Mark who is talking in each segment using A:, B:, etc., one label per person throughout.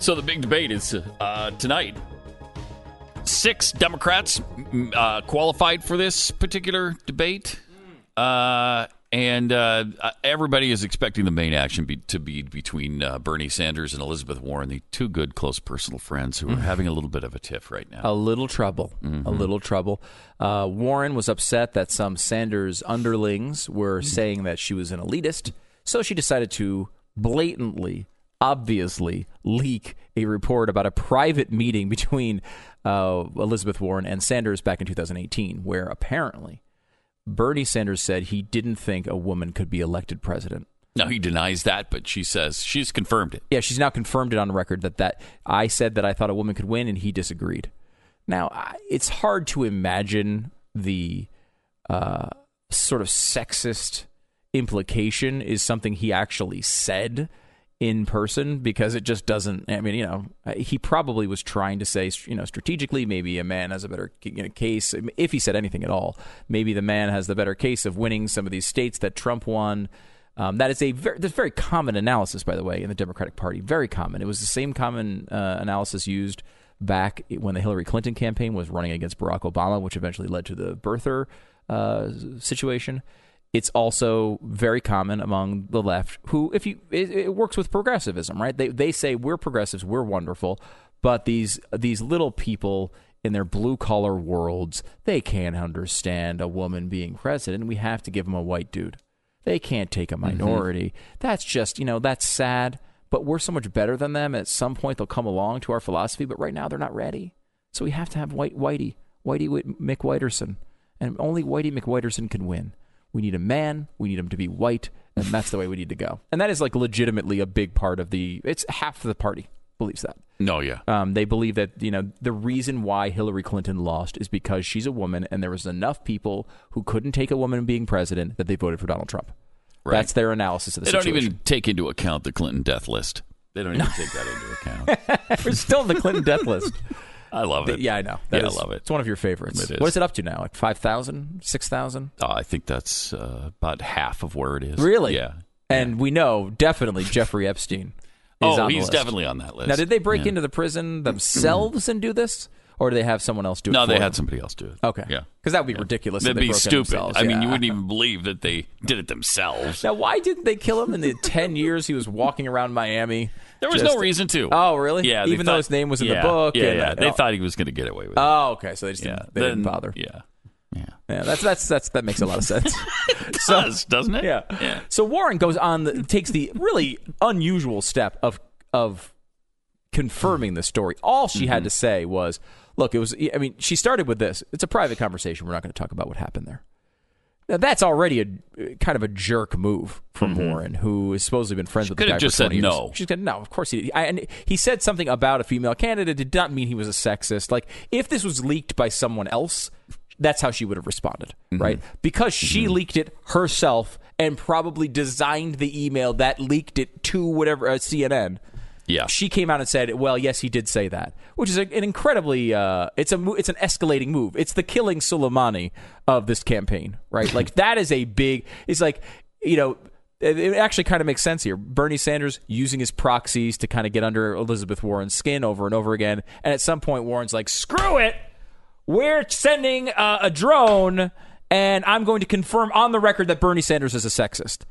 A: So the big debate is uh, tonight. Six Democrats mm, uh, qualified for this particular debate, uh, and uh, everybody is expecting the main action be, to be between uh, Bernie Sanders and Elizabeth Warren, the two good close personal friends who are having a little bit of a tiff right now.
B: A little trouble. A little trouble. Uh, Warren was upset that some Sanders underlings were saying that she was an elitist, so she decided to blatantly, obviously leak a report about a private meeting between uh, Elizabeth Warren and Sanders back in 2018, where apparently Bernie Sanders said he didn't think a woman could be elected president.
A: Now he denies that, but she says she's confirmed it.
B: Yeah, she's now confirmed it on record that that I said that I thought a woman could win, and he disagreed. Now it's hard to imagine the uh, sort of sexist implication is something he actually said in person because it just doesn't. I mean, you know, he probably was trying to say, you know, strategically, maybe a man has a better case. If he said anything at all, maybe the man has the better case of winning some of these states that Trump won. Um, that is a very, that's very common analysis, by the way, in the Democratic Party. Very common. It was the same common uh, analysis used back when the Hillary Clinton campaign was running against Barack Obama, which eventually led to the birther uh, situation. It's also very common among the left, who, if you, it, it works with progressivism, right? They they say we're progressives, we're wonderful, but these these little people in their blue collar worlds, they can't understand a woman being president. We have to give them a white dude. They can't take a mm-hmm. minority. That's just, you know, that's sad, but we're so much better than them. At some point, they'll come along to our philosophy, but right now they're not ready. So we have to have White Whitey, Whitey Whit- McWhiterson, and only Whitey McWhiterson can win. We need a man. We need him to be white, and that's the way we need to go. And that is like legitimately a big part of the. It's half of the party believes that.
A: No, yeah.
B: Um, they believe that you know the reason why Hillary Clinton lost is because she's a woman, and there was enough people who couldn't take a woman being president that they voted for Donald Trump.
A: Right.
B: That's their analysis of the
A: They don't even take into account the Clinton death list. They don't even take that into account.
B: We're still in the Clinton death list.
A: I love it.
B: yeah, I know. That
A: yeah,
B: is-
A: I love it.
B: It's one of your favorites.
A: It is.
B: What is it up to now? Like 5,000? 6,000?
A: Oh, I think that's uh, about half of where it is.
B: Really?
A: Yeah.
B: And we know definitely Jeffrey Epstein is
A: Oh, he's definitely on that list.
B: Now, did they break
A: Yeah.
B: into the prison themselves and do this? Or do they have someone else do it
A: No, they
B: them?
A: had somebody else do it.
B: Okay.
A: Yeah.
B: Because that would be ridiculous.
A: That'd be stupid. I mean, you wouldn't even believe that they did it themselves.
B: Now, why didn't they kill him in the 10 years he was walking around Miami?
A: There was
B: Just-
A: no reason to.
B: Oh, really?
A: Yeah.
B: Even though his name was in
A: yeah,
B: the book.
A: Yeah,
B: and,
A: yeah. They oh. thought he was going to get away with it.
B: Oh, okay. So they just
A: yeah.
B: didn't, they didn't bother.
A: Yeah. Yeah.
B: Yeah, that's that's that's that makes a lot of sense.
A: Does, doesn't it?
B: yeah.
A: Yeah.
B: So Warren goes on, the, takes the really unusual step of of confirming the story. All she had mm-hmm. to say was, "Look, it was." I mean, she started with this. It's a private conversation. We're not going to talk about what happened there. Now, that's already a kind of a jerk move from Warren, who has supposedly been friends with the guy
A: have
B: for
A: just said
B: 20 years.
A: no.
B: She's going no, of course he did. I, and he said something about a female candidate. It did not mean he was a sexist. Like if this was leaked by someone else, that's how she would have responded,
A: Mm-hmm.
B: right? Because she leaked it herself and probably designed the email that leaked it to whatever uh, CNN.
A: Yeah.
B: She came out and said, "Well, yes, he did say that," which is an incredibly uh, it's a it's an escalating move. It's the killing Soleimani of this campaign, right? like that is a big. It's like you know. It it actually kind of makes sense here. Bernie Sanders using his proxies to kind of get under Elizabeth Warren's skin over and over again. And at some point, Warren's like, screw it. We're sending uh, a drone, and I'm going to confirm on the record that Bernie Sanders is a sexist.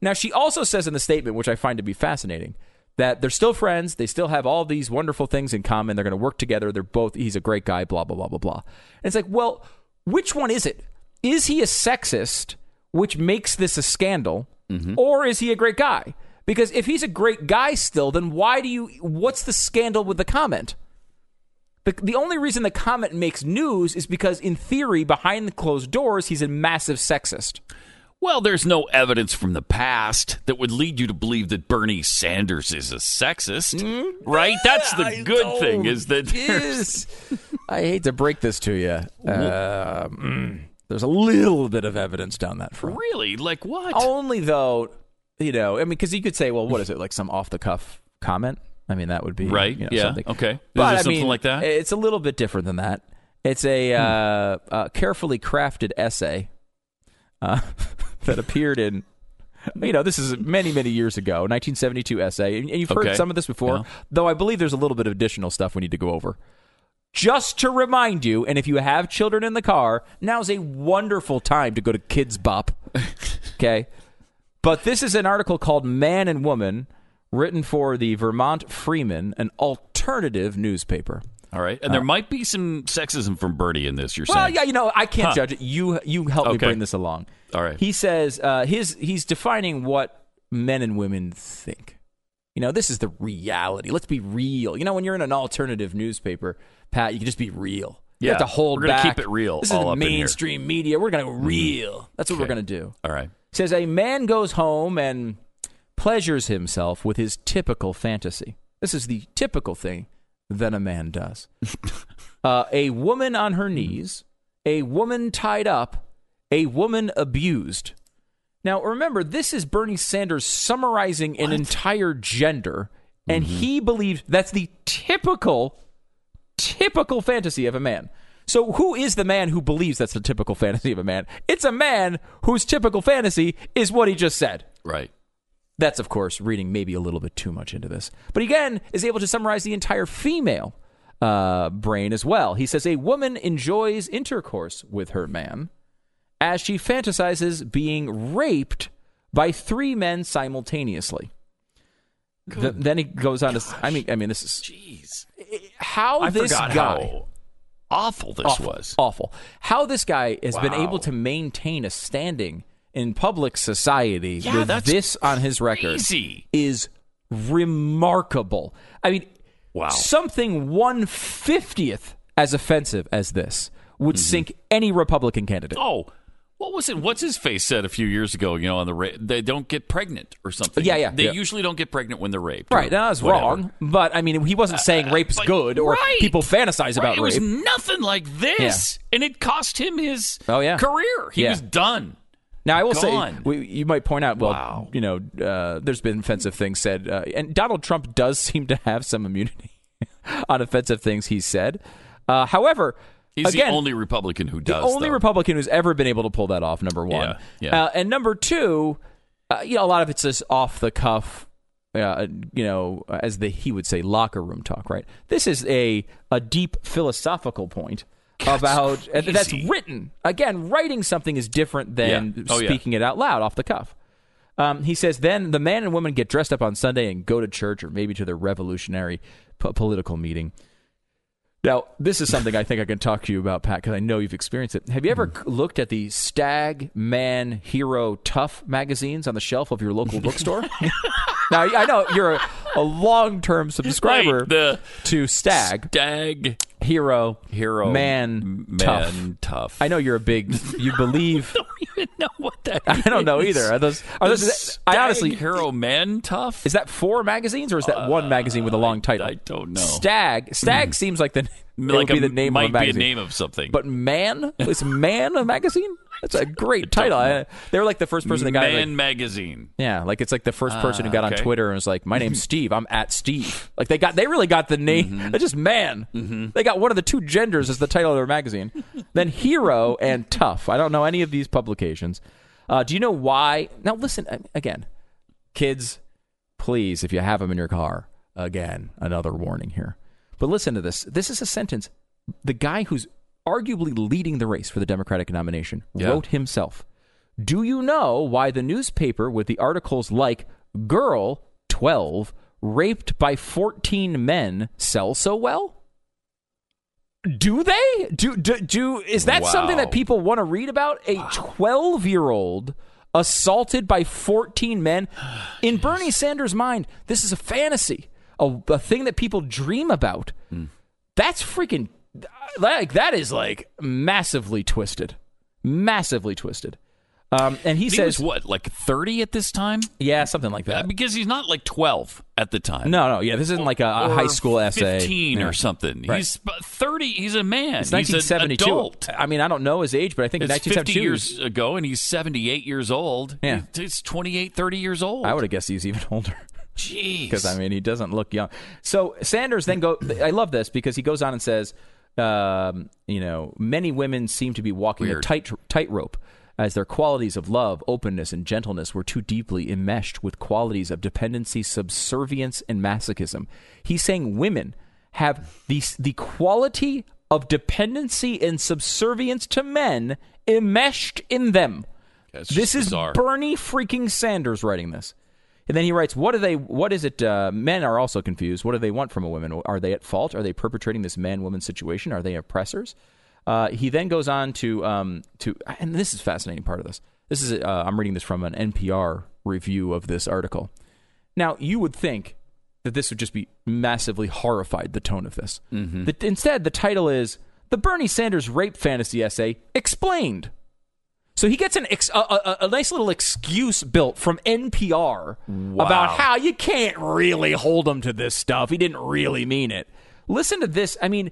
B: Now, she also says in the statement, which I find to be fascinating, that they're still friends. They still have all these wonderful things in common. They're going to work together. They're both, he's a great guy, blah, blah, blah, blah, blah. And it's like, well, which one is it? Is he a sexist, which makes this a scandal, mm-hmm. or is he a great guy? Because if he's a great guy still, then why do you, what's the scandal with the comment? The, the only reason the comment makes news is because, in theory, behind the closed doors, he's a massive sexist.
A: Well, there's no evidence from the past that would lead you to believe that Bernie Sanders is a sexist, right? That's the good thing is that there's-
B: I hate to break this to you. Uh, mm, there's a little bit of evidence down that front.
A: really like what?
B: Only though, you know, I mean, because you could say, well, what is it like some off the cuff comment? I mean, that would be
A: Right,
B: You know,
A: yeah,
B: Something.
A: okay. Is
B: But,
A: there
B: I
A: something
B: mean,
A: like that? Hmm.
B: It's a little bit different than that. It's a uh, uh, carefully crafted essay uh, that appeared in You know, this is many, many years ago, 1972 essay, and you've heard
A: Okay.
B: some of this before,
A: Yeah.
B: though I believe there's a little bit of additional stuff we need to go over. Just to remind you, and if you have children in the car, now's a wonderful time to go to Kidz Bop. Okay? But this is an article called Man and Woman, written for the Vermont Freeman, an alternative newspaper.
A: All right. And there might be some sexism from Bernie in this, you're
B: Uh, Well,
A: saying.
B: yeah, you know, I can't
A: Huh.
B: judge it. You you help me bring this along.
A: All right.
B: He says uh, his he's defining what men and women think. You know, this is the reality. Let's be real. You know, when you're in an alternative newspaper, Pat, you can just be real. You
A: Yeah,
B: have to hold
A: we're gonna
B: back.
A: keep it real
B: This
A: all
B: is
A: up in here. Mm-hmm.
B: mainstream media. We're going to go real. That's what we're going to do.
A: All right.
B: says a man goes home and pleasures himself with his typical fantasy. This is the typical thing that a man does. uh, a woman on her knees, a woman tied up, a woman abused. Now, remember, this is Bernie Sanders summarizing an entire gender, and he believes that's the typical, typical fantasy of a man. So, who is the man who believes that's the typical fantasy of a man? It's a man whose typical fantasy is what he just said.
A: Right.
B: That's, of course, reading maybe a little bit too much into this. But again, is able to summarize the entire female uh, brain as well. He says a woman enjoys intercourse with her man as she fantasizes being raped by three men simultaneously. Th- then he goes on to. I mean, I mean, this is
A: Jeez.
B: how
A: I
B: this guy
A: how awful this
B: awful,
A: was.
B: awful. How this guy has been able to maintain a standing in public society
A: Yeah,
B: with this on his record
A: Crazy.
B: is remarkable. I mean,
A: Wow.
B: something one fiftieth as offensive as this would
A: Mm-hmm.
B: sink any Republican candidate.
A: Oh, what was it? What's his face said a few years ago? You know, on the ra- they don't get pregnant or something.
B: Yeah, yeah,
A: They
B: yeah.
A: usually don't get pregnant when they're raped.
B: Right, that was
A: whatever. Uh,
B: wrong. But I mean, he wasn't saying rape's
A: But-
B: good or
A: right.
B: people fantasize
A: Right,
B: about
A: it it
B: was
A: nothing like this, and it cost him his
B: Oh, yeah.
A: career. He
B: Yeah.
A: was done.
B: Now, I will
A: Gone.
B: say, we, you might point out, well,
A: Wow.
B: you know, uh, there's been offensive things said, uh, and Donald Trump does seem to have some immunity on offensive things he said. Uh, however,
A: He's
B: again,
A: the only Republican who does.
B: the only
A: though.
B: Republican who's ever been able to pull that off. Number one,
A: Yeah, yeah.
B: Uh, and number two, uh, you know, a lot of it's just off the cuff. Uh, you know, as the he would say, locker room talk. Right. This is a a deep philosophical point about and that's written. Again, writing something is different than
A: Yeah. Oh, yeah.
B: speaking it out loud off the cuff. Um, he says, then the man and woman get dressed up on Sunday and go to church or maybe to their revolutionary po- political meeting. Now, this is something I think I can talk to you about, Pat, because I know you've experienced it. Have you ever c- looked at the Stag, Man, Hero, Tough magazines on the shelf of your local bookstore? now, I know you're a, a long term subscriber
A: Wait,
B: to Stag,
A: Stag
B: Hero,
A: Hero
B: Man,
A: man
B: Tough.
A: tough.
B: I know you're a big, you believe.
A: don't even know what.
B: I don't know either. Are those, are those, I honestly,
A: Hero Man tough.
B: Is that four magazines or is that one magazine with a long title?
A: Uh, I don't know.
B: Stag. Stag seems like the
A: like
B: be the name
A: might
B: of a magazine.
A: be a name of something.
B: But Man is Man a magazine? That's a great title. I, they were like the first person that got
A: Man
B: like,
A: magazine.
B: yeah, like it's like the first person who got on. Twitter and was like, "My name's Steve. I'm at Steve." Like they got, they really got the name.
A: Mm-hmm.
B: They're just Man. They got one of the two genders as the title of their magazine. then Hero and Tough. I don't know any of these publications. Uh, do you know why? Now listen again, kids. Please, if you have them in your car, again, another warning here. But listen to this. This is a sentence. The guy who's arguably leading the race for the Democratic nomination
A: Yeah.
B: wrote himself. Do you know why the newspaper with the articles like Girl 12 raped by 14 men sell so well? Do they? Do do, do is that something that people want to read about? A 12-year-old assaulted by 14 men. In Bernie Sanders' mind, this is a fantasy, a, a thing that people dream about. Hmm. That's freaking like that is like massively twisted. Massively twisted. Um, and he
A: He
B: says,
A: what, like thirty at this time?
B: yeah, something like that.
A: because he's not like twelve at the time.
B: No, no, yeah, this isn't like a, a high school essay.
A: Fifteen
B: Yeah.
A: or something.
B: Right.
A: He's thirty. He's a man.
B: It's
A: he's an
B: 1972.
A: adult.
B: I mean, I don't know his age, but I think
A: It's 50 years ago, and he's 78 years old.
B: Yeah.
A: He's 28, 30 years old.
B: I would have guessed he's even older.
A: Jeez.
B: because I mean he doesn't look young. So Sanders then go. I love this because he goes on and says, um, you know, many women seem to be walking a tight tightrope as their qualities of love, openness, and gentleness were too deeply enmeshed with qualities of dependency, subservience, and masochism. He's saying women have the, the quality of dependency and subservience to men enmeshed in them. This is
A: bizarre.
B: Bernie freaking Sanders writing this. And then he writes, "What do they? What is it? Uh, men are also confused. What do they want from a woman? Are they at fault? Are they perpetrating this man-woman situation? Are they oppressors?" Uh, he then goes on to um, to, and this is a fascinating part of this. This is uh, I'm reading this from an NPR review of this article. Now you would think that this would just be massively horrified. The tone of this.
A: Mm-hmm.
B: The- instead, the title is "The Bernie Sanders Rape Fantasy Essay Explained." So he gets an ex- a, a, a nice little excuse built from NPR about how you can't really hold him to this stuff. He didn't really mean it. Listen to this. I mean,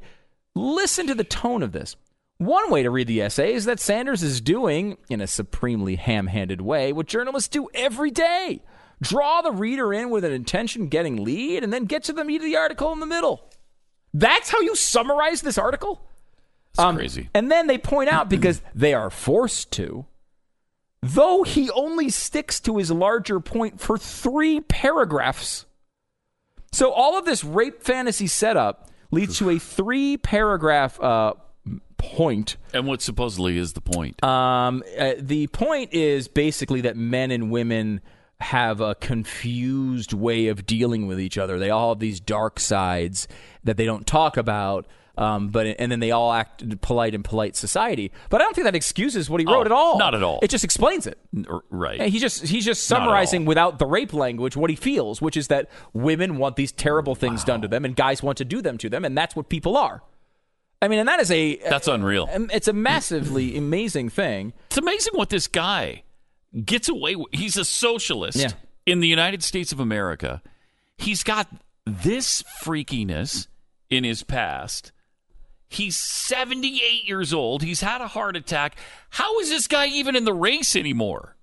B: listen to the tone of this. One way to read the essay is that Sanders is doing, in a supremely ham handed way, what journalists do every day draw the reader in with an intention getting lead and then get to the meat of the article in the middle. That's how you summarize this article?
A: It's crazy.
B: And then they point out because they are forced to, though he only sticks to his larger point for three paragraphs. So all of this rape fantasy setup leads to a three paragraph uh, point.
A: And what supposedly is the point?
B: Um, uh, the point is basically that men and women have a confused way of dealing with each other. They all have these dark sides that they don't talk about. Um, but and then they all act polite in polite society. But I don't think that excuses what he wrote
A: Oh,
B: at all.
A: not at all.
B: It just explains it.
A: Right.
B: And He just he's just
A: Not at all.
B: summarizing without the rape language what he feels, which is that women want these terrible things done to them, and guys want to do them to them, and that's what people are. I mean, and that is a
A: That's unreal.
B: um, It's a massively amazing thing.
A: It's amazing what this guy gets away with. He's a socialist
B: Yeah.
A: in the United States of America. He's got this freakiness in his past. He's 78 years old. He's had a heart attack. How is this guy even in the race anymore?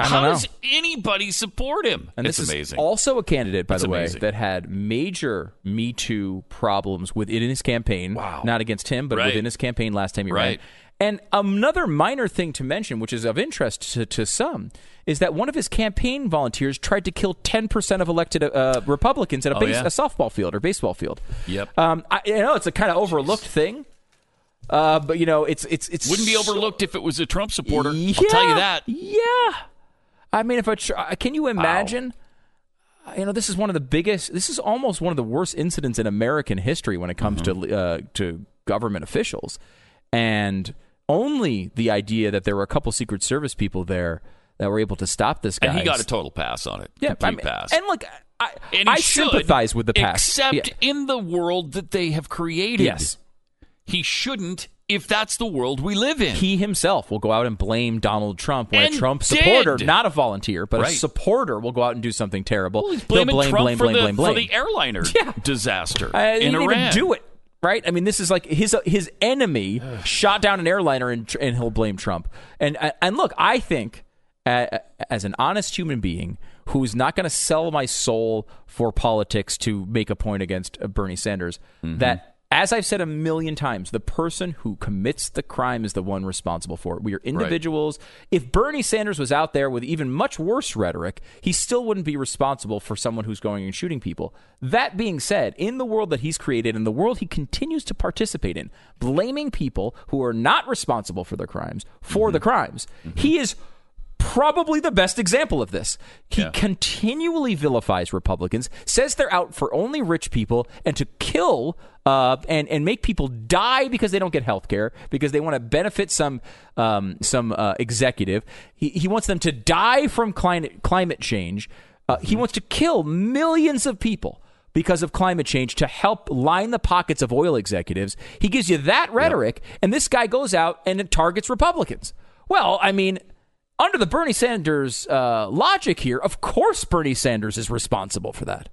A: How
B: know.
A: does anybody support him?
B: And
A: it's
B: this
A: amazing.
B: is also a candidate, by
A: It's
B: the way,
A: amazing.
B: that had major Me Too problems within his campaign.
A: Wow.
B: Not against him, but
A: Right.
B: within his campaign last time he
A: Right.
B: ran. And another minor thing to mention, which is of interest to, to some, is that one of his campaign volunteers tried to kill 10% of elected uh, Republicans at a,
A: Oh,
B: base,
A: yeah?
B: a softball field or baseball field.
A: Yep.
B: Um, I, you know, it's a kind of overlooked thing. Uh, but you know, it's it's it's
A: Wouldn't be
B: so-
A: overlooked if it was a Trump supporter.
B: yeah,
A: I'll tell you that.
B: Yeah. I mean, if I try, can you imagine? uh, You know, this is one of the biggest. This is almost one of the worst incidents in American history when it comes
A: Mm-hmm.
B: to uh, to government officials, and only the idea that there were a couple Secret Service people there that were able to stop this guy.
A: And he got a total pass on it.
B: yeah, I mean,
A: pass.
B: And look, I,
A: And
B: I
A: should,
B: sympathize with the past.
A: Except
B: Yeah.
A: in the world that they have created.
B: Yes.
A: He shouldn't if that's the world we live in.
B: he himself will go out and blame Donald Trump when
A: And
B: a Trump supporter, not a volunteer, but a supporter, will go out and do something terrible.
A: Well, he's
B: He'll
A: blaming
B: blame,
A: Trump
B: blame,
A: for,
B: blame,
A: the,
B: blame, blame.
A: for the airliner
B: Yeah.
A: disaster
B: Uh, he
A: in Iran.
B: do it. Right? I mean, this is like his his enemy shot down an airliner and, and he'll blame Trump. And and look, I think uh, as an honest human being who's not going to sell my soul for politics to make a point against uh, Bernie Sanders,
A: Mm-hmm.
B: that as I've said a million times, the person who commits the crime is the one responsible for it. We are individuals. If Bernie Sanders was out there with even much worse rhetoric, he still wouldn't be responsible for someone who's going and shooting people. That being said, in the world that he's created and the world he continues to participate in, blaming people who are not responsible for their crimes for the mm-hmm. crimes, he is probably the best example of this. He
A: Yeah.
B: continually vilifies Republicans, says they're out for only rich people and to kill uh, and and make people die because they don't get health care because they want to benefit some um, some uh, executive. He, he wants them to die from climate climate change. Uh, he wants to kill millions of people because of climate change to help line the pockets of oil executives. He gives you that rhetoric, and this guy goes out and targets Republicans. Well, I mean, under the Bernie Sanders uh, logic here, of course Bernie Sanders is responsible for that.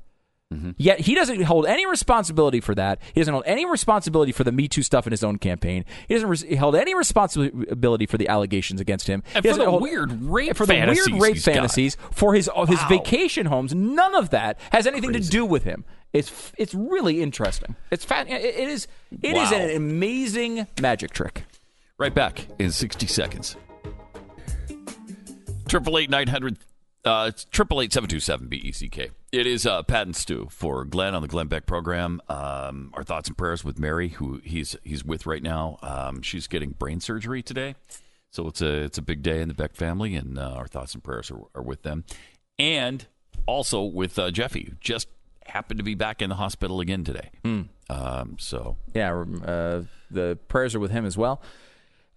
B: Yet he doesn't hold any responsibility for that. He doesn't hold any responsibility for the Me Too stuff in his own campaign. He doesn't res- hold any responsibility for the allegations against him.
A: And
B: He
A: for the
B: hold-
A: weird rape
B: for the
A: fantasies
B: weird rape
A: he's got.
B: for his his
A: Wow.
B: vacation homes. None of that has anything to do with him. It's it's really interesting. It's fa- it it is it is
A: Wow.
B: an amazing magic trick.
A: Right back in 60 seconds. Triple eight nine hundred. Uh, triple eight seven two seven B E C K. It is uh, Pat and Stu for Glenn on the Glenn Beck program. Um, our thoughts and prayers with Mary, who he's he's with right now. Um, she's getting brain surgery today, so it's a it's a big day in the Beck family, and uh, our thoughts and prayers are, are with them, and also with uh, Jeffy, who just happened to be back in the hospital again today. Um, so
B: Yeah, uh, the prayers are with him as well.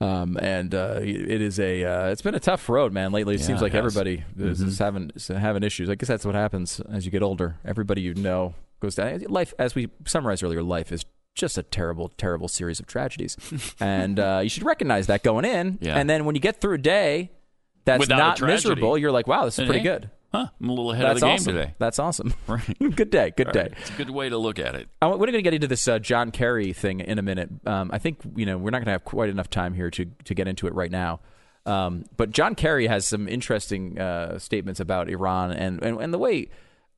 B: Um, and uh, it is a uh, it's been a tough road, man. Lately, it
A: Yeah,
B: seems like
A: it
B: everybody is, is having is having issues. I guess that's what happens as you get older. Everybody you know goes down. Life, as we summarized earlier, life is just a terrible, terrible series of tragedies, and uh, you should recognize that going in.
A: Yeah.
B: And then when you get through a day that's
A: Without
B: not miserable, you're like, wow, this is pretty
A: hey,
B: good.
A: Huh? I'm a little ahead
B: That's
A: of the game
B: awesome.
A: today.
B: That's awesome.
A: Right.
B: good day. Good
A: All
B: day.
A: right. It's a good way to look at it.
B: I, we're going to get into this uh, John Kerry thing in a minute. Um, I think you know we're not going to have quite enough time here to to get into it right now. Um, but John Kerry has some interesting uh, statements about Iran and and, and the way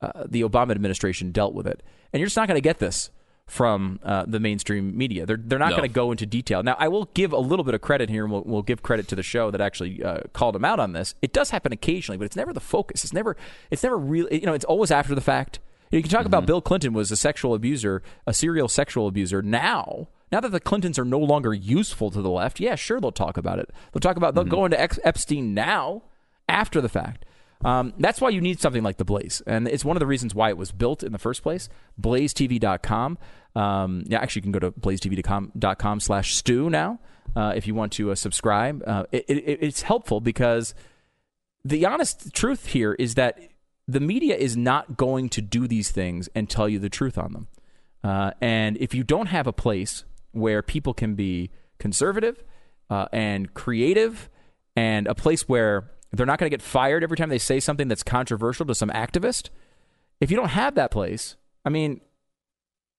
B: uh, the Obama administration dealt with it. And you're just not going to get this from uh, the mainstream media. They're they're not
A: No.
B: going to go into detail. Now, I will give a little bit of credit here, and we'll, we'll give credit to the show that actually uh, called him out on this. It does happen occasionally, but it's never the focus. It's never it's never really you know it's always after the fact. You can talk about Bill Clinton was a sexual abuser, a serial sexual abuser. Now, now that the Clintons are no longer useful to the left, yeah, sure they'll talk about it. They'll talk about they'll go into Epstein now after the fact. Um, that's why you need something like the Blaze, and it's one of the reasons why it was built in the first place. BlazeTV.com. Um, yeah, actually, you can go to blazetv.com slash stu now uh, if you want to uh, subscribe. Uh, it, it, it's helpful because the honest truth here is that the media is not going to do these things and tell you the truth on them. Uh, and if you don't have a place where people can be conservative uh, and creative, and a place where they're not going to get fired every time they say something that's controversial to some activist, if you don't have that place, I mean,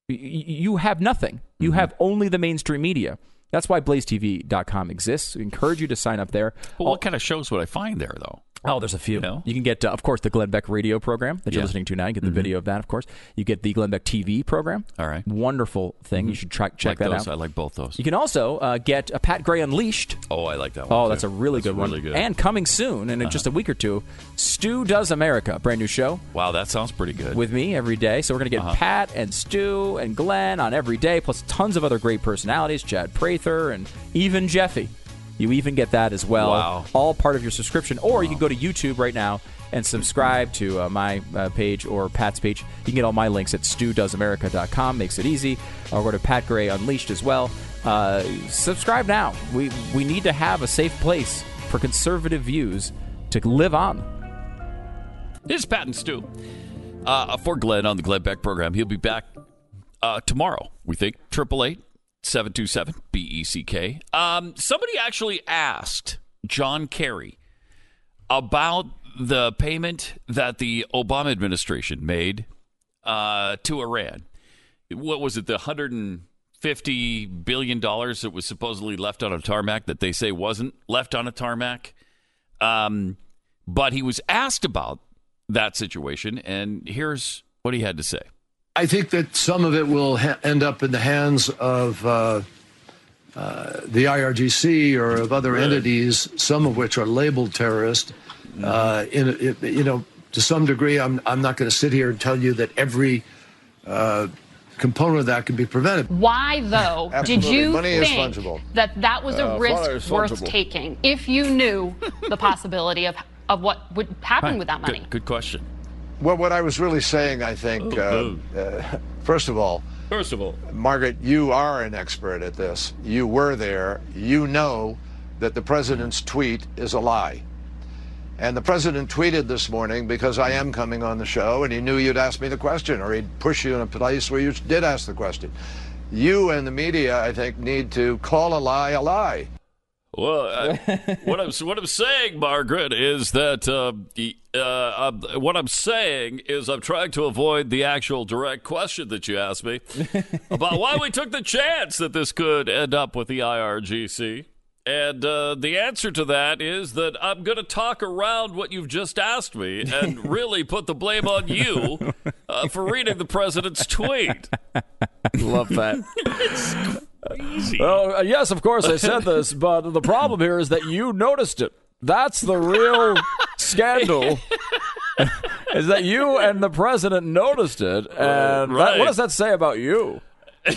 B: you have nothing. You mm-hmm. have only the mainstream media. That's why BlazeTV.com exists. We encourage you to sign up there.
A: Well, what kind of shows would I find there, though?
B: Oh, there's a few.
A: You know?
B: You can get, uh, of course, the Glenn Beck radio program that you're
A: Yeah.
B: listening to now. You get the video of that, of course. You get the Glenn Beck TV program.
A: All right.
B: Wonderful thing. You should try, check
A: like
B: that
A: those.
B: out.
A: I like both those.
B: You can also uh, get a Pat Gray Unleashed.
A: Oh, I like that one.
B: Oh,
A: too.
B: that's a really
A: That's
B: good one.
A: Really good. Uh-huh.
B: And coming soon, in just a week or two, Stu Does America, brand new show
A: wow, that sounds pretty good.
B: with me every day. So we're going to get
A: Uh-huh.
B: Pat and Stu and Glenn on every day, plus tons of other great personalities, Chad Prather and even Jeffy. You even get that as well.
A: Wow.
B: All part of your subscription. Or you can go to YouTube right now and subscribe to uh, my uh, page or Pat's page. You can get all my links at studoesamerica.com. Makes it easy. Or go to Pat Gray Unleashed as well. Uh, subscribe now. We, we need to have a safe place for conservative views to live on.
A: This is Pat and Stu. Uh, for Glenn on the Glenn Beck program. He'll be back uh, tomorrow, we think. Triple eight seven two seven B E C K. Um, somebody actually asked John Kerry about the payment that the Obama administration made uh, to Iran. What was it? The hundred and fifty billion dollars that was supposedly left on a tarmac that they say wasn't left on a tarmac. Um, but he was asked about that situation, and here's what he had to say.
C: I think that some of it will ha- end up in the hands of uh, uh, the IRGC or of other entities, some of which are labeled terrorist. Uh, in, in, you know, to some degree, I'm I'm not going to sit here and tell you that every uh, component of that can be prevented.
D: Why, though, did you
E: Money
D: think
E: fungible.
D: that that was a
E: Uh,
D: risk worth taking if you knew the possibility of, of what would happen with that money?
A: Good, good question.
E: Well, what I was really saying, I think, uh, uh, first of all,
A: First of all,
E: Margaret, you are an expert at this. You were there. You know that the president's tweet is a lie. And the president tweeted this morning because I am coming on the show and he knew you'd ask me the question or he'd push you in a place where you did ask the question. You and the media, I think, need to call a lie a lie.
A: Well, I, what I'm what I'm saying, Margaret, is that uh, uh, uh, what I'm saying is I'm trying to avoid the actual direct question that you asked me about why we took the chance that this could end up with the IRGC. And uh, the answer to that is that I'm going to talk around what you've just asked me and really put the blame on you uh, for reading the president's tweet.
B: Love that. Oh, uh, yes, of course I said this, but the problem here is that you noticed it. That's the real scandal. is that you and the president noticed it? And that- what does that say about you?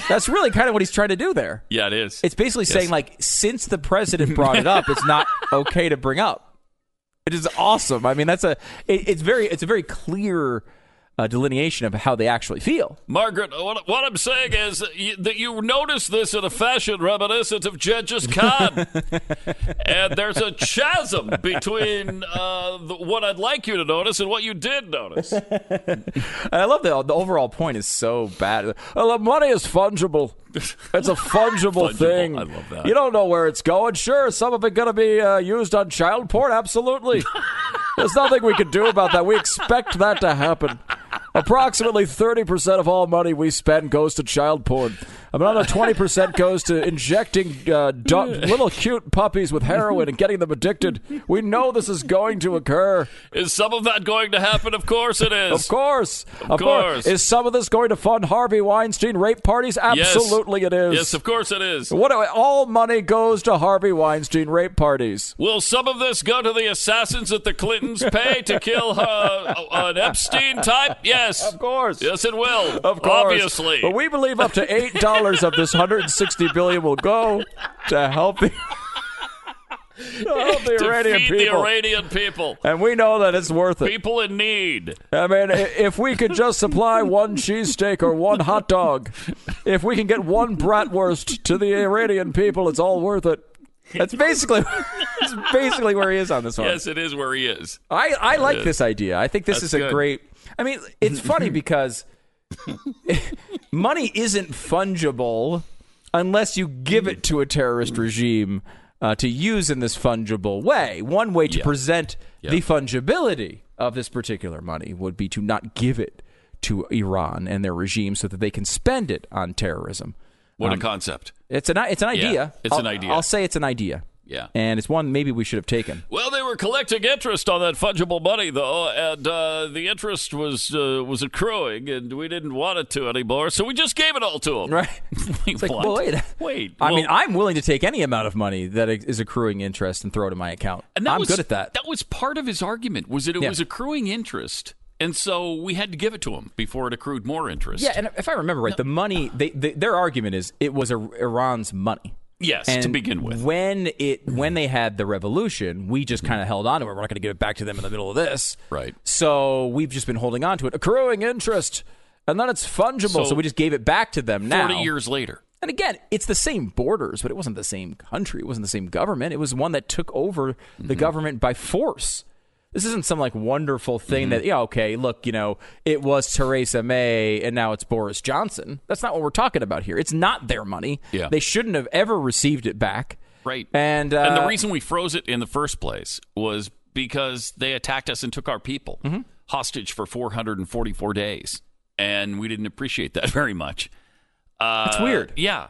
B: That's really kind of what he's trying to do there.
A: Yeah, it is.
B: It's basically saying like since the president brought it up, it's not okay to bring up. It is awesome. I mean, that's a it, it's very it's a very clear uh, delineation of how they actually feel.
A: Margaret, what, what I'm saying is that you, that you notice this in a fashion reminiscent of Genghis Khan. and there's a chasm between uh, the, what I'd like you to notice and what you did notice.
B: And I love that the overall point is so bad. Well, the money is fungible. It's a fungible,
A: Fungible.
B: thing.
A: I love that.
B: You don't know where it's going. Sure, some of it going to be uh, used on child porn. Absolutely. There's nothing we can do about that. We expect that to happen. Approximately 30% of all money we spend goes to child porn. Another 20% goes to injecting uh, little cute puppies with heroin and getting them addicted. We know this is going to occur.
A: Is some of that going to happen? Of course it is.
B: Of course. Of,
A: course.
B: Is some of this going to fund Harvey Weinstein rape parties?
A: Yes.
B: Absolutely it is.
A: Yes, of course it is.
B: What all money goes to Harvey Weinstein rape parties.
A: Will some of this go to the assassins that the Clintons pay to kill uh, an Epstein type? Yes.
B: Of course.
A: Yes, it will.
B: Of course.
A: Obviously.
B: But we believe up to 8 dollars of this 160 billion will go to help the, to help the
A: to
B: Iranian
A: feed the
B: people.
A: Iranian people.
B: and we know that it's worth it.
A: People in need.
B: I mean, if we could just supply one cheesesteak or one hot dog, if we can get one bratwurst to the Iranian people, it's all worth it. That's basically that's basically where he is on this one.
A: Yes, it is where he is.
B: I, I like this idea. I think this
A: That's
B: is a
A: good.
B: great. I mean, it's funny because money isn't fungible unless you give it to a terrorist regime uh, to use in this fungible way. One way to
A: Yeah.
B: present
A: Yeah.
B: the fungibility of this particular money would be to not give it to Iran and their regime so that they can spend it on terrorism.
A: What a concept.
B: It's an it's an idea.
A: it's an
B: I'll-
A: idea.
B: I'll say it's an idea.
A: Yeah.
B: And it's one maybe we should have taken.
A: Well, they were collecting interest on that fungible money, though, and uh, the interest was uh, was accruing, and we didn't want it to anymore, so we just gave it all to them.
B: Right.
A: It's
B: like, well, wait.
A: wait.
B: I
A: well-
B: mean, I'm willing to take any amount of money that is accruing interest and throw it in my account.
A: And
B: I'm
A: was,
B: good at that.
A: That was part of his argument was that it
B: Yeah.
A: was accruing interest, and so we had to give it to him before it accrued more interest.
B: Yeah, and if I remember right, the money they, they their argument is it was Iran's money.
A: Yes,
B: And
A: to begin with.
B: when it when they had the revolution, we just kind of held on to it. We're not going to give it back to them in the middle of this,
A: Right.
B: So we've just been holding on to it, accruing interest, and then it's fungible. So,
A: So,
B: we just gave it back to them now.
A: Forty years later.
B: And again, it's the same borders, but it wasn't the same country. It wasn't the same government. It was one that took over the mm-hmm. government by force. This isn't some like wonderful thing that, yeah, okay, look, you know, it was Theresa May and now it's Boris Johnson. That's not what we're talking about here. It's not their money.
A: Yeah.
B: They shouldn't have ever received it back.
A: Right.
B: And, uh,
A: and the reason we froze it in the first place was because they attacked us and took our people
B: Mm-hmm.
A: hostage for 444 days. And we didn't appreciate that very much. Uh,
B: It's weird.
A: Yeah.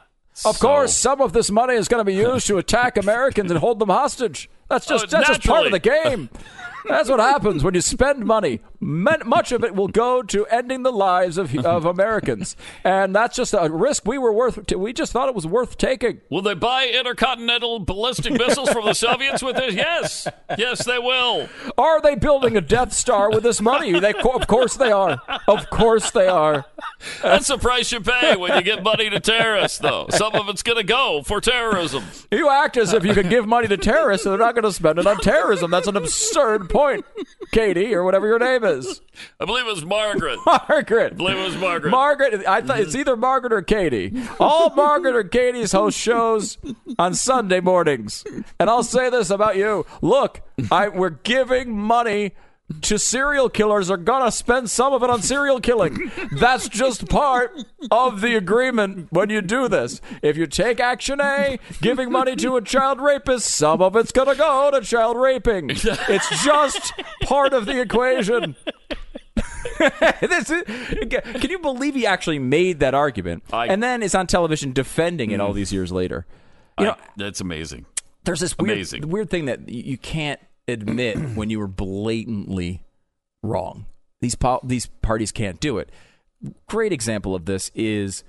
B: Of
A: So-
B: course, some of this money is going to be used to attack Americans and hold them hostage. That's just
A: Oh,
B: that's just part of the game. That's what happens when you spend money. Much of it will go to ending the lives of of Americans, and that's just a risk we were worth. We just thought it was worth taking.
A: Will they buy intercontinental ballistic missiles from the Soviets with it? Yes. Yes, they will.
B: Are they building a Death Star with this money? They, of course they are. Of course they are.
A: That's the price you pay when you give money to terrorists, though. Some of it's going to go for terrorism.
B: You act as if you could give money to terrorists and they're not going to spend it on terrorism. That's an absurd point, Katie, or whatever your name is.
A: I believe it was Margaret.
B: Margaret.
A: I believe it was Margaret.
B: Margaret, I thought it's either Margaret or Katie. All Margaret or Katie's host shows on Sunday mornings. And I'll say this about you. Look, I we're giving money to serial killers are gonna spend some of it on serial killing. That's just part of the agreement when you do this. If you take action A, giving money to a child rapist, some of it's gonna go to child raping. It's just part of the equation. this is, can you believe he actually made that argument
A: I-
B: and then is on television defending it all mm. these years later? You know,
A: that's amazing.
B: there's this weird,
A: Amazing.
B: weird thing that you can't admit when you were blatantly wrong. These po- these parties can't do it. Great example of this is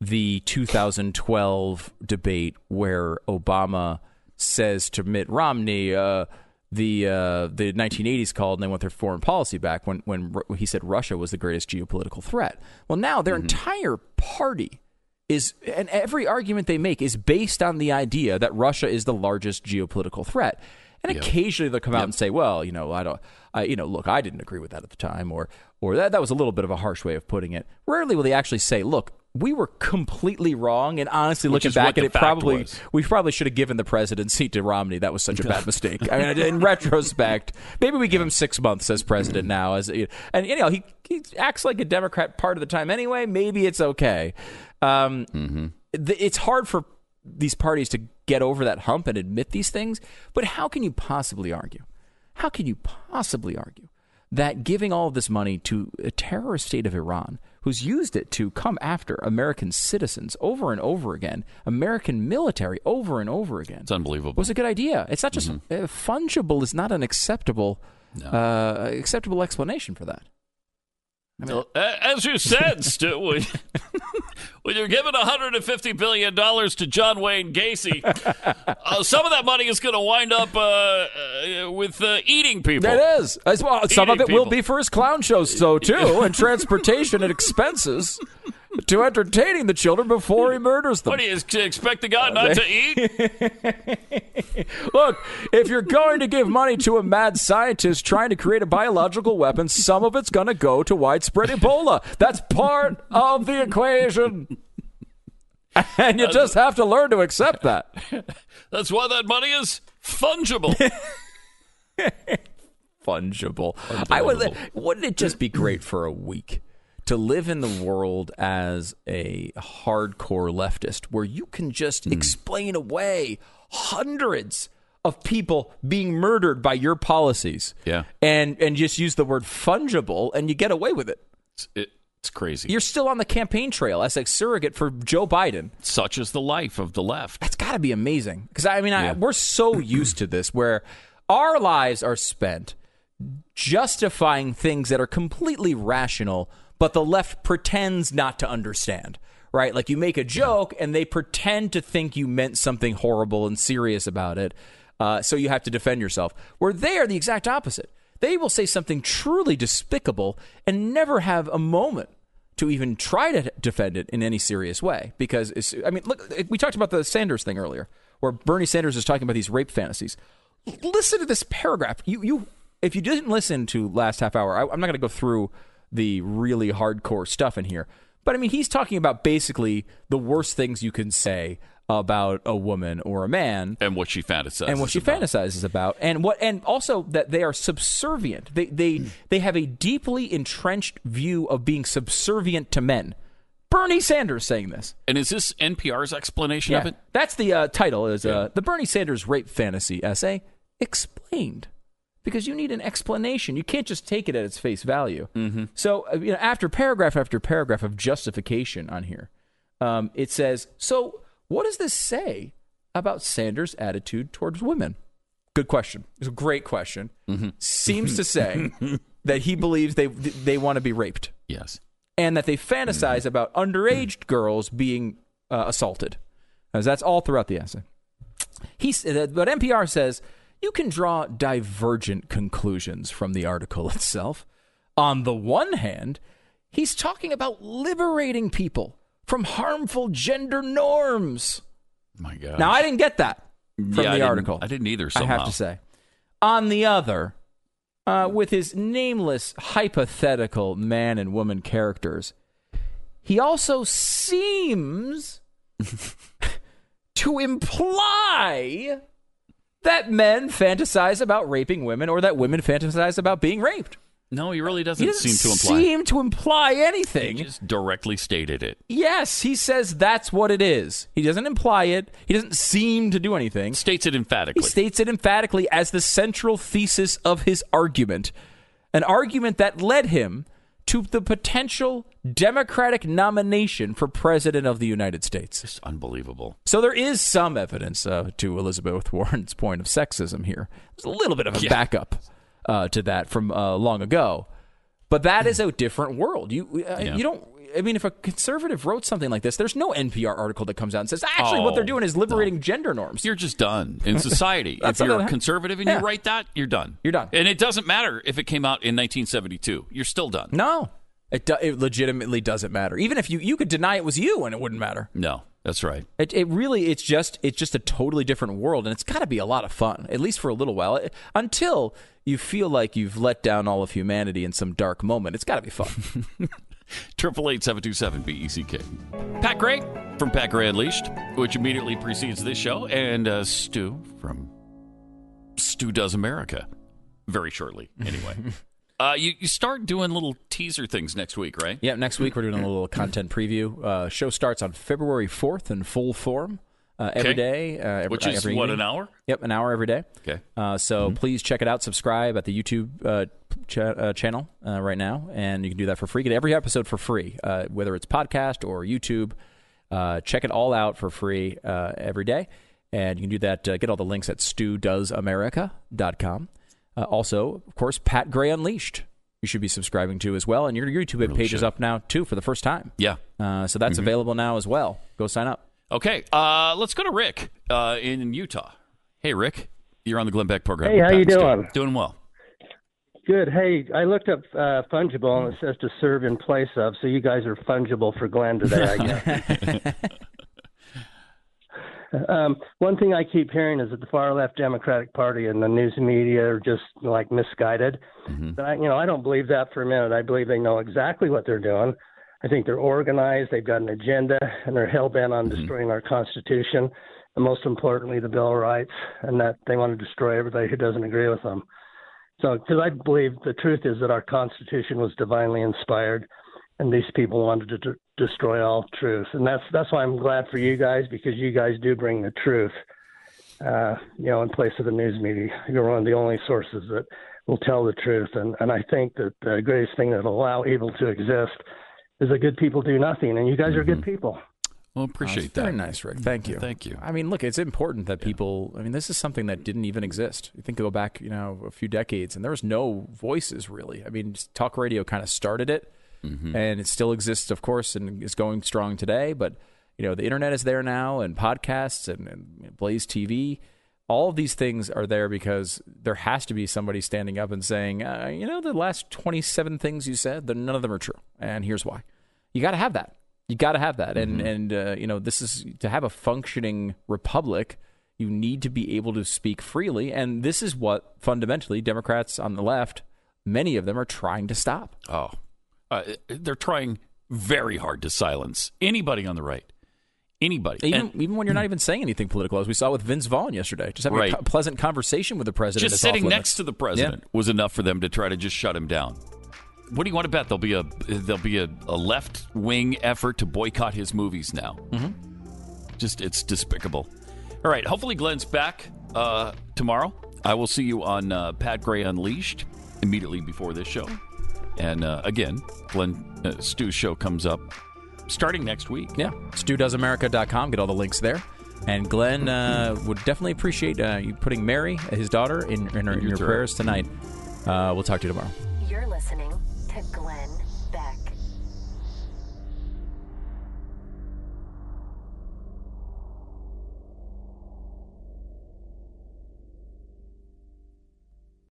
B: the 2012 debate where Obama says to Mitt Romney, uh, the uh, the 1980s called and they want their foreign policy back when when he said Russia was the greatest geopolitical threat. Well, now their entire party is and every argument they make is based on the idea that Russia is the largest geopolitical threat. And occasionally they'll come out and say, "Well, you know, I don't, I, you know, look, I didn't agree with that at the time," or, or that that was a little bit of a harsh way of putting it. Rarely will they actually say, "Look, we were completely wrong," and honestly,
A: Which
B: looking back at it, probably
A: was.
B: we probably should have given the presidency to Romney. That was such a bad mistake. I mean, in retrospect, maybe we give him six months as president now. As and you know, he he acts like a Democrat part of the time anyway. Maybe it's okay. Um, th- it's hard for these parties to get over that hump and admit these things. But how can you possibly argue? How can you possibly argue that giving all of this money to a terrorist state of Iran, who's used it to come after American citizens over and over again, American military over and over again,
A: It's unbelievable.
B: was a good idea. It's not just uh, fungible is not an acceptable uh, acceptable explanation for that.
A: Well, As you said, Stu, when, you're giving $150 billion to John Wayne Gacy, uh, some of that money is going to wind up uh, uh, with uh, eating people.
B: That is. As well, some of
A: Eating
B: it will be for his clown shows, so too, and transportation and expenses to entertaining the children before he murders them.
A: What do you expect the guy not to eat?
B: Look, if you're going to give money to a mad scientist trying to create a biological weapon, some of it's going to go to widespread Ebola. That's part of the equation. And you just have to learn to accept that.
A: That's why that money is fungible.
B: fungible. I would, wouldn't it just be great for a week to live in the world as a hardcore leftist where you can just hmm. explain away hundreds of people being murdered by your policies.
A: Yeah.
B: And and just use the word fungible and you get away with it.
A: It's, it, it's crazy.
B: You're still on the campaign trail as a surrogate for Joe Biden.
A: Such is the life of the left.
B: That's got to be amazing. Because I mean, I,
A: Yeah.
B: we're so used to this where our lives are spent justifying things that are completely rational, but the left pretends not to understand. Right? Like you make a joke and they pretend to think you meant something horrible and serious about it. Uh, so you have to defend yourself. Where they are the exact opposite. They will say something truly despicable and never have a moment to even try to defend it in any serious way. Because, I mean, look, we talked about the Sanders thing earlier, where Bernie Sanders is talking about these rape fantasies. Listen to this paragraph. You, you, if you didn't listen to last half hour, I, I'm not going to go through the really hardcore stuff in here. But I mean, he's talking about basically the worst things you can say about a woman or a man
A: And what she fantasizes
B: and what she
A: about.
B: fantasizes about, and what, and also that they are subservient. They they they have a deeply entrenched view of being subservient to men. Bernie Sanders saying this.
A: And is this NPR's explanation of it?
B: that's the uh, title. Is uh, the Bernie Sanders rape fantasy essay explained? Because you need an explanation. You can't just take it at its face value. Mm-hmm. So, uh, you know, after paragraph after paragraph of justification on here, um, it says, "So, what does this say about Sanders' attitude towards women?" Good question. It's a great question. Seems to say that he believes they they want to be raped
A: Yes.
B: and that they fantasize about underage girls being uh, assaulted. As that's all throughout the essay. He, uh, but NPR says you can draw divergent conclusions from the article itself. On the one hand, he's talking about liberating people from harmful gender norms.
A: My God.
B: Now, I didn't get that from
A: Yeah, I
B: the
A: didn't-
B: article.
A: I didn't either, so
B: I have to say. On the other, uh, with his nameless hypothetical man and woman characters, he also seems to imply that men fantasize about raping women or that women fantasize about being raped.
A: no, he really doesn't,
B: He doesn't
A: seem to imply.
B: seem to imply
A: he just directly stated it.
B: Yes, he says that's what it is. He doesn't imply it. He doesn't seem to do anything.
A: States it
B: He
A: emphatically.
B: states it emphatically as the central thesis of his argument, an argument that led him to the potential Democratic nomination for President of the United States.
A: It's unbelievable.
B: So there is some evidence uh, to Elizabeth Warren's point of sexism here. There's a little bit of a backup uh, to that from uh, long ago. But that is a different world. You uh,
A: Yeah.
B: you don't. I mean, if a conservative wrote something like this, there's no NPR article that comes out and says, actually, what
A: Oh,
B: they're doing is liberating gender norms.
A: You're just done in society. if you're a conservative and
B: Yeah.
A: you write that, you're done.
B: You're done.
A: And it doesn't matter if it came out in 1972. You're still done.
B: no, it, do, it legitimately doesn't matter. Even if you you could deny it was you and it wouldn't matter.
A: No, that's right.
B: It, it really it's just it's just a totally different world and it's got to be a lot of fun at least for a little while until you feel like you've let down all of humanity in some dark moment. It's got to be fun.
A: Triple eight seven two seven B E C K. Pat Gray from Pat Gray Unleashed, which immediately precedes this show, and uh, Stu from Stu Does America. Very shortly, anyway. uh, you you start doing little teaser things next week, right?
B: yeah, next week we're doing a little content preview. Uh, show starts on February fourth in full form. Uh, every
A: Okay.
B: day, uh, every,
A: Which is
B: every
A: what
B: evening.
A: an hour.
B: Yep, an hour every day.
A: Okay.
B: Uh, so please check it out. Subscribe at the YouTube uh, ch- uh, channel uh, right now, and you can do that for free. Get every episode for free, uh, whether it's podcast or YouTube. Uh, check it all out for free uh, every day, and you can do that. Uh, get all the links at studoesamerica.com. Uh, also, of course, Pat Gray Unleashed. You should be subscribing to as well, and your YouTube page is up now too for the first time.
A: Yeah.
B: Uh, so that's available now as well. Go sign up.
A: Okay. Uh, let's go to Rick uh, in Utah. Hey, Rick, you're on the Glenn Beck program.
F: Hey, how
A: Pat
F: you
A: and Stu.
F: doing?
A: Doing well.
F: Good. Hey, I looked up uh, fungible and it says to serve in place of. So you guys are fungible for Glenn today, I guess. Um, one thing I keep hearing is that the far left Democratic Party and the news media are just like misguided. But I, you know, I don't believe that for a minute. I believe they know exactly what they're doing. I think they're organized. They've got an agenda, and they're hell bent on destroying our Constitution, and most importantly, the Bill of Rights, and that they want to destroy everybody who doesn't agree with them. So, because I believe the truth is that our Constitution was divinely inspired, and these people wanted to d- destroy all truth, and that's that's why I'm glad for you guys because you guys do bring the truth. Uh, you know, in place of the news media, you're one of the only sources that will tell the truth, and and I think that the greatest thing that will allow evil to exist is that good people do nothing, and you guys are good people.
A: Well, appreciate
B: Very
A: that.
B: nice, Rick. Thank you.
A: Thank you.
B: I mean, look, it's important that people. I mean, this is something that didn't even exist. You think go back, you know, a few decades, and there was no voices really. I mean, talk radio kind of started it, and it still exists, of course, and is going strong today. But you know, the internet is there now, and podcasts and, and Blaze TV. All of these things are there because there has to be somebody standing up and saying, uh, you know, the last twenty-seven things you said, none of them are true, and here's why. You got to have that. You got to have that, and and uh, you know this is to have a functioning republic. You need to be able to speak freely, and this is what fundamentally Democrats on the left, many of them, are trying to stop.
A: Oh, uh, they're trying very hard to silence anybody on the right. Anybody.
B: Even
A: And
B: even when you're not even saying anything political, as we saw with Vince Vaughn yesterday, just having
A: Right.
B: a pleasant conversation with the president.
A: just sitting next to the president was enough for them to try to just shut him down. What do you want to bet? There'll be a there'll be a, a left wing effort to boycott his movies now. Mm-hmm. Just it's despicable. All right, hopefully Glenn's back uh, tomorrow. I will see you on uh, Pat Gray Unleashed immediately before this show, and uh, again, Glenn uh, Stu's show comes up starting next week.
B: Yeah, StuDoesAmerica.com. Get all the links there. And Glenn uh, would definitely appreciate uh, you putting Mary, his daughter, in, in, her, in your
A: your
B: prayers tonight. Uh, we'll talk to you tomorrow.
G: You're listening to Glenn